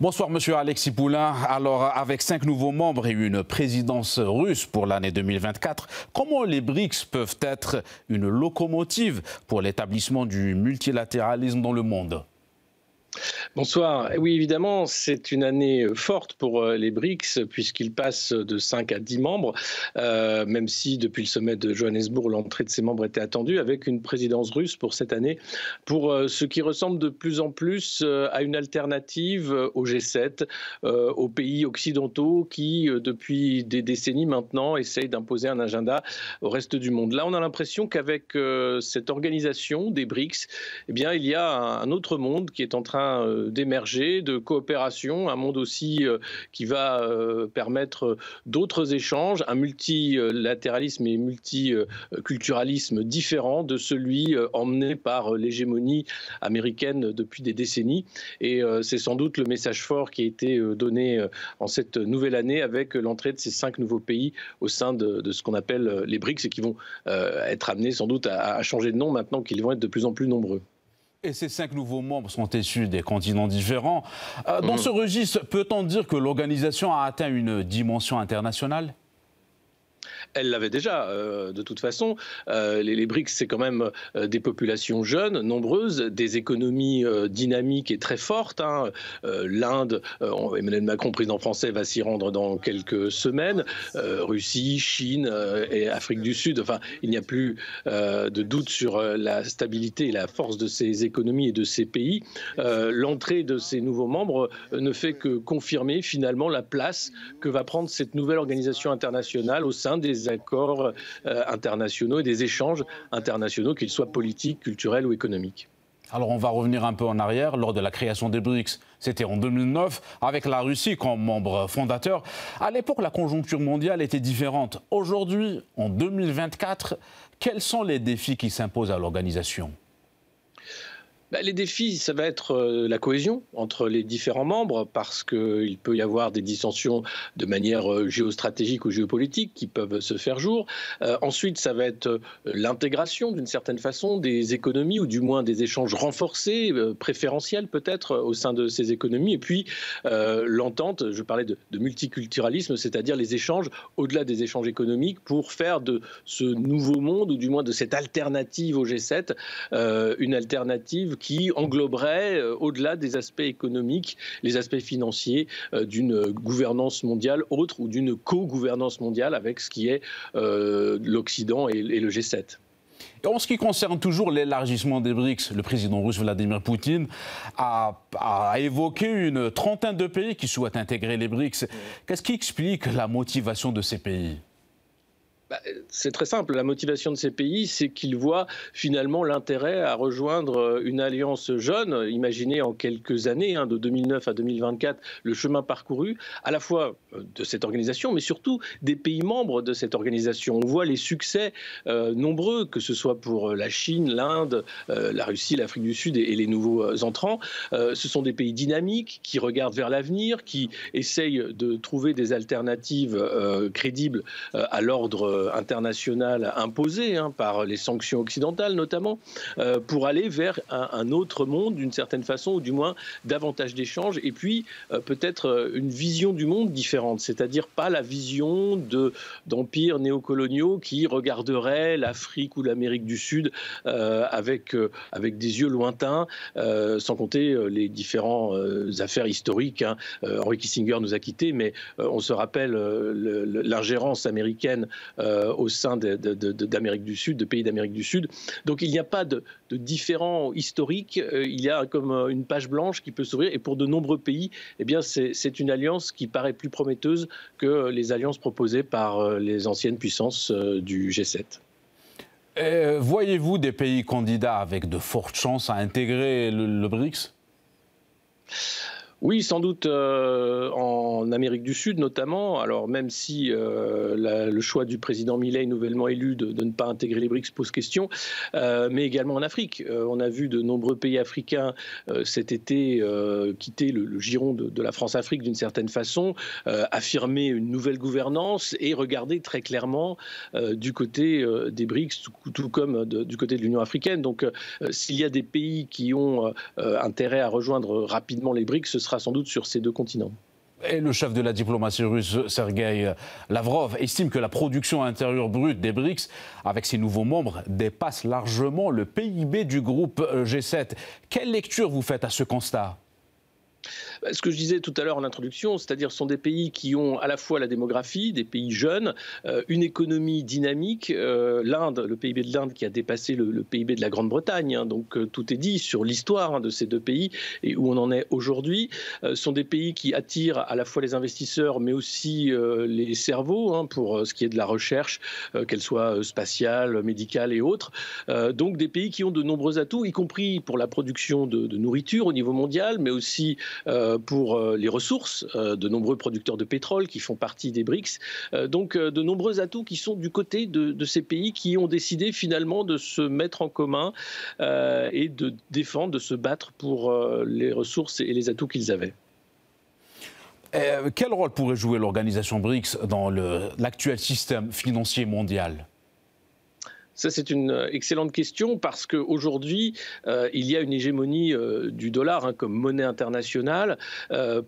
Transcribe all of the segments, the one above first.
Bonsoir, monsieur Alexis Poulain. Alors, avec cinq nouveaux membres et une présidence russe pour l'année 2024, comment les BRICS peuvent être une locomotive pour l'établissement du multilatéralisme dans le monde? Bonsoir. Oui, évidemment, c'est une année forte pour euh, les BRICS puisqu'ils passent de 5 à 10 membres, euh, même si depuis le sommet de Johannesburg, l'entrée de ces membres était attendue, avec une présidence russe pour cette année, pour euh, ce qui ressemble de plus en plus à une alternative au G7, aux pays occidentaux qui, depuis des décennies maintenant, essayent d'imposer un agenda au reste du monde. Là, on a l'impression qu'avec cette organisation des BRICS, eh bien, il y a un autre monde qui est en train euh, d'émerger, de coopération, un monde aussi euh, qui va euh, permettre d'autres échanges, un multilatéralisme et multiculturalisme différent de celui emmené par l'hégémonie américaine depuis des décennies. Et c'est sans doute le message fort qui a été donné en cette nouvelle année avec l'entrée de ces cinq nouveaux pays au sein de, ce qu'on appelle les BRICS et qui vont être amenés sans doute à changer de nom maintenant qu'ils vont être de plus en plus nombreux. Et ces cinq nouveaux membres sont issus des continents différents. Euh, dans mmh. ce registre, peut-on dire que l'organisation a atteint une dimension internationale? Elle l'avait déjà, euh, de toute façon. Euh, les, BRICS, c'est quand même euh, des populations jeunes, nombreuses, des économies dynamiques et très fortes. Hein. L'Inde, Emmanuel Macron, président français, va s'y rendre dans quelques semaines. Russie, Chine et Afrique du Sud. Enfin, il n'y a plus de doute sur la stabilité et la force de ces économies et de ces pays. L'entrée de ces nouveaux membres ne fait que confirmer finalement la place que va prendre cette nouvelle organisation internationale au sein des accords euh, internationaux et des échanges internationaux, qu'ils soient politiques, culturels ou économiques. Alors on va revenir un peu en arrière. Lors de la création des BRICS, c'était en 2009, avec la Russie comme membre fondateur. À l'époque, la conjoncture mondiale était différente. Aujourd'hui, en 2024, quels sont les défis qui s'imposent à l'organisation? Bah, les défis, ça va être euh, la cohésion entre les différents membres, parce qu'il peut y avoir des dissensions de manière euh, géostratégique ou géopolitique qui peuvent se faire jour. Euh, ensuite, ça va être l'intégration, d'une certaine façon, des économies, ou du moins des échanges renforcés, préférentiels peut-être, au sein de ces économies. Et puis, l'entente, je parlais de, de multiculturalisme, c'est-à-dire les échanges au-delà des échanges économiques pour faire de ce nouveau monde, ou du moins de cette alternative au G7, une alternative qui engloberait, euh, au-delà des aspects économiques, les aspects financiers euh, d'une gouvernance mondiale autre ou d'une co-gouvernance mondiale avec ce qui est euh, l'Occident et, le G7. en ce qui concerne toujours l'élargissement des BRICS, le président russe Vladimir Poutine a, a, évoqué une trentaine de pays qui souhaitent intégrer les BRICS. Qu'est-ce qui explique la motivation de ces pays? Bah, c'est très simple. La motivation de ces pays, c'est qu'ils voient finalement l'intérêt à rejoindre euh, une alliance jeune. Imaginez en quelques années, hein, de 2009 à 2024, le chemin parcouru, à la fois euh, de cette organisation, mais surtout des pays membres de cette organisation. On voit les succès euh, nombreux, que ce soit pour la Chine, l'Inde, la Russie, l'Afrique du Sud et, les nouveaux entrants. ce sont des pays dynamiques qui regardent vers l'avenir, qui essayent de trouver des alternatives crédibles à l'ordre euh, internationale imposée hein, par les sanctions occidentales notamment, euh, pour aller vers un, autre monde d'une certaine façon, ou du moins davantage d'échanges, et puis euh, peut-être une vision du monde différente, c'est-à-dire pas la vision d'empires néocoloniaux qui regarderaient l'Afrique ou l'Amérique du Sud avec, avec des yeux lointains, sans compter les différentes affaires historiques. Hein. Henry Kissinger nous a quittés, mais on se rappelle l'ingérence américaine euh, au sein d'Amérique du Sud, de pays d'Amérique du Sud. Donc il n'y a pas de, différent historique, euh, il y a comme euh, une page blanche qui peut s'ouvrir et pour de nombreux pays, eh bien c'est une alliance qui paraît plus prometteuse que les alliances proposées par les anciennes puissances du G7. Voyez-vous des pays candidats avec de fortes chances à intégrer le BRICS? Oui, sans doute euh, en Amérique du Sud notamment. Alors même si euh, le choix du président Millet nouvellement élu de, ne pas intégrer les BRICS pose question, euh, mais également en Afrique. on a vu de nombreux pays africains cet été quitter le, giron de, la France-Afrique d'une certaine façon, affirmer une nouvelle gouvernance et regarder très clairement du côté des BRICS, tout, comme du côté de l'Union africaine. Donc s'il y a des pays qui ont intérêt à rejoindre rapidement les BRICS, ce sera sans doute sur ces deux continents. Et le chef de la diplomatie russe, Sergei Lavrov, estime que la production intérieure brute des BRICS, avec ses nouveaux membres, dépasse largement le PIB du groupe G7. Quelle lecture vous faites à ce constat? Ce que je disais tout à l'heure en introduction, c'est-à-dire ce sont des pays qui ont à la fois la démographie, des pays jeunes, euh, une économie dynamique. Euh, L'Inde, le PIB de l'Inde qui a dépassé le, PIB de la Grande-Bretagne, hein, donc euh, tout est dit sur l'histoire hein, de ces deux pays et où on en est aujourd'hui. Sont des pays qui attirent à la fois les investisseurs, mais aussi les cerveaux hein, pour ce qui est de la recherche, qu'elle soit spatiale, médicale et autres. donc des pays qui ont de nombreux atouts, y compris pour la production de, nourriture au niveau mondial, mais aussi pour euh, les ressources, euh, de nombreux producteurs de pétrole qui font partie des BRICS. donc de nombreux atouts qui sont du côté de, ces pays qui ont décidé finalement de se mettre en commun et de défendre, de se battre pour les ressources et les atouts qu'ils avaient. quel rôle pourrait jouer l'organisation BRICS dans l'actuel système financier mondial? Ça, c'est une euh, excellente question parce qu'aujourd'hui, euh, il y a une hégémonie euh, du dollar hein, comme monnaie internationale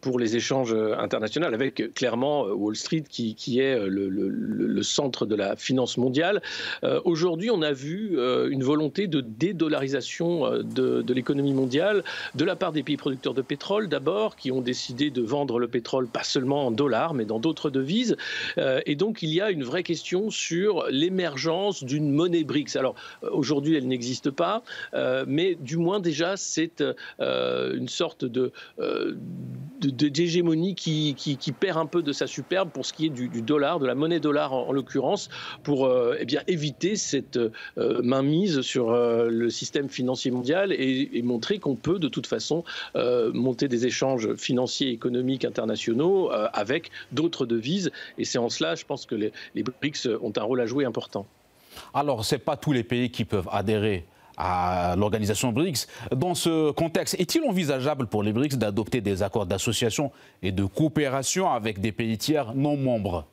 pour les échanges internationaux, avec clairement Wall Street qui, est le, centre de la finance mondiale. Aujourd'hui, on a vu une volonté de dédollarisation de, de l'économie mondiale de la part des pays producteurs de pétrole, d'abord, qui ont décidé de vendre le pétrole pas seulement en dollars, mais dans d'autres devises. et donc, il y a une vraie question sur l'émergence d'une monnaie BRICS. Alors euh, aujourd'hui, elle n'existe pas, euh, mais du moins déjà, c'est euh, une sorte de, d'hégémonie qui, perd un peu de sa superbe pour ce qui est du, dollar, de la monnaie dollar en, l'occurrence, pour eh éviter cette mainmise sur le système financier mondial et, montrer qu'on peut de toute façon monter des échanges financiers et économiques internationaux avec d'autres devises. Et c'est en cela, je pense que les, les BRICS ont un rôle à jouer important. Alors, ce n'est pas tous les pays qui peuvent adhérer à l'organisation BRICS. Dans ce contexte, est-il envisageable pour les BRICS d'adopter des accords d'association et de coopération avec des pays tiers non membres?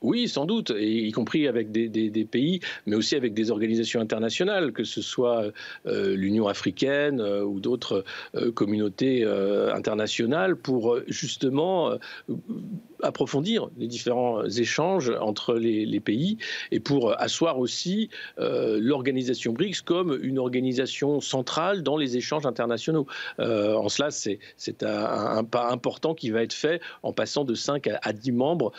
Oui, sans doute, y compris avec des, pays, mais aussi avec des organisations internationales, que ce soit euh, l'Union africaine euh, ou d'autres euh, communautés internationales, pour justement approfondir les différents échanges entre les, pays et pour asseoir aussi l'organisation BRICS comme une organisation centrale dans les échanges internationaux. en cela, c'est un, pas important qui va être fait en passant de 5 à, à 10 membres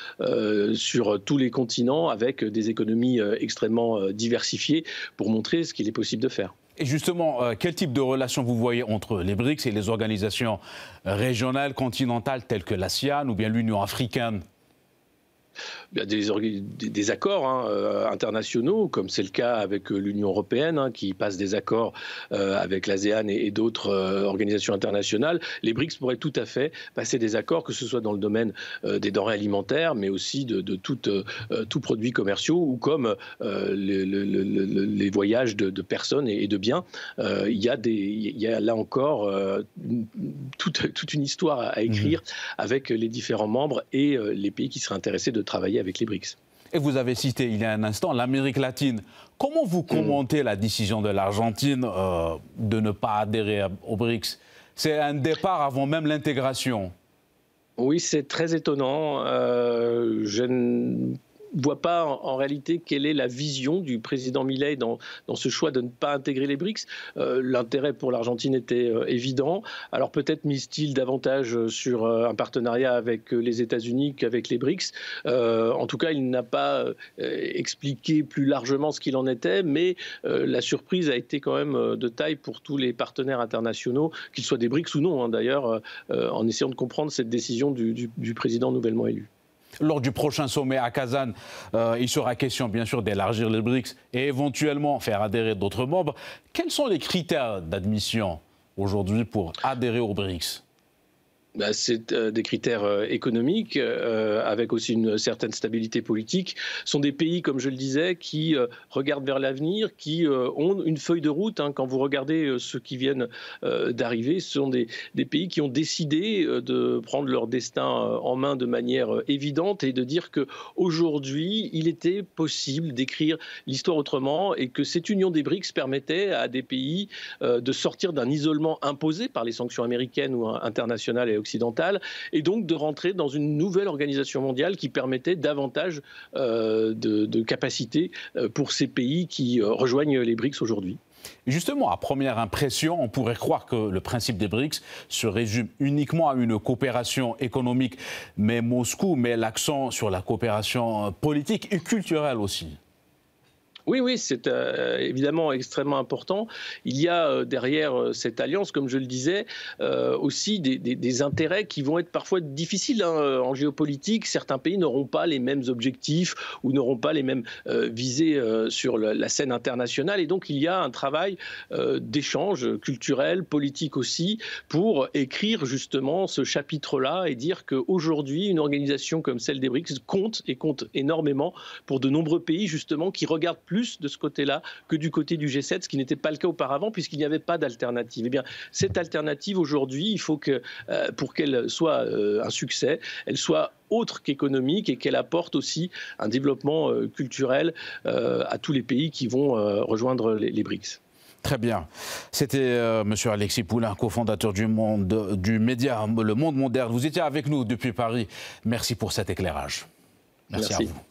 sur tous les continents avec des économies euh, extrêmement euh, diversifiées pour montrer ce qu'il est possible de faire. Et justement, euh, quel type de relation vous voyez entre les BRICS et les organisations régionales, continentales telles que l'ASEAN ou bien l'Union africaine? Des, des accords hein, euh, internationaux, comme c'est le cas avec euh, l'Union européenne, hein, qui passe des accords euh, avec l'ASEAN et, d'autres organisations internationales. Les BRICS pourraient tout à fait passer des accords, que ce soit dans le domaine des denrées alimentaires, mais aussi de, de tout, tout produits commerciaux ou comme les voyages de, personnes et, de biens. il, y a des, il y a là encore toute, toute, une histoire à, écrire mmh. avec les différents membres et les pays qui seraient intéressés de travailler avec les BRICS. Et vous avez cité il y a un instant l'Amérique latine. Comment vous commentez la décision de l'Argentine euh, de ne pas adhérer aux BRICS? C'est un départ avant même l'intégration. Oui, c'est très étonnant. Euh, je voit pas en, réalité quelle est la vision du président Milei dans, dans ce choix de ne pas intégrer les BRICS. Euh, l'intérêt pour l'Argentine était euh, évident. Alors peut-être mise-t-il davantage sur euh, un partenariat avec les États-Unis qu'avec les BRICS. en tout cas, il n'a pas expliqué plus largement ce qu'il en était, mais la surprise a été quand même de taille pour tous les partenaires internationaux, qu'ils soient des BRICS ou non, hein, d'ailleurs, en essayant de comprendre cette décision du, du président nouvellement élu. Lors du prochain sommet à Kazan, euh, il sera question bien sûr d'élargir les BRICS et éventuellement faire adhérer d'autres membres. Quels sont les critères d'admission aujourd'hui pour adhérer aux BRICS? Bah, c'est euh, des critères euh, économiques, euh, avec aussi une certaine stabilité politique, sont des pays, comme je le disais, qui regardent vers l'avenir, qui ont une feuille de route. Hein. Quand vous regardez ceux qui viennent d'arriver, ce sont des, pays qui ont décidé de prendre leur destin en main de manière évidente et de dire qu'aujourd'hui, il était possible d'écrire l'histoire autrement et que cette union des BRICS permettait à des pays de sortir d'un isolement imposé par les sanctions américaines ou internationales occidentale, et donc de rentrer dans une nouvelle organisation mondiale qui permettait davantage euh, de, de capacités euh, pour ces pays qui euh, rejoignent les BRICS aujourd'hui. Justement, à première impression, on pourrait croire que le principe des BRICS se résume uniquement à une coopération économique, mais Moscou met l'accent sur la coopération politique et culturelle aussi. Oui, oui, c'est euh, évidemment extrêmement important. Il y a euh, derrière euh, cette alliance, comme je le disais, aussi des, intérêts qui vont être parfois difficiles hein, en géopolitique. Certains pays n'auront pas les mêmes objectifs ou n'auront pas les mêmes visées sur la, scène internationale. Et donc, il y a un travail d'échange culturel, politique aussi, pour écrire justement ce chapitre-là et dire qu'aujourd'hui, une organisation comme celle des BRICS compte et compte énormément pour de nombreux pays, justement, qui regardent plus de ce côté-là que du côté du G7, ce qui n'était pas le cas auparavant puisqu'il n'y avait pas d'alternative. Eh bien, cette alternative aujourd'hui, il faut que euh, pour qu'elle soit euh, un succès, elle soit autre qu'économique et qu'elle apporte aussi un développement euh, culturel à tous les pays qui vont rejoindre les, BRICS. Très bien. C'était M. Monsieur Alexis Poulain, cofondateur du monde du média Le Monde Moderne. Vous étiez avec nous depuis Paris. Merci pour cet éclairage. Merci. à vous.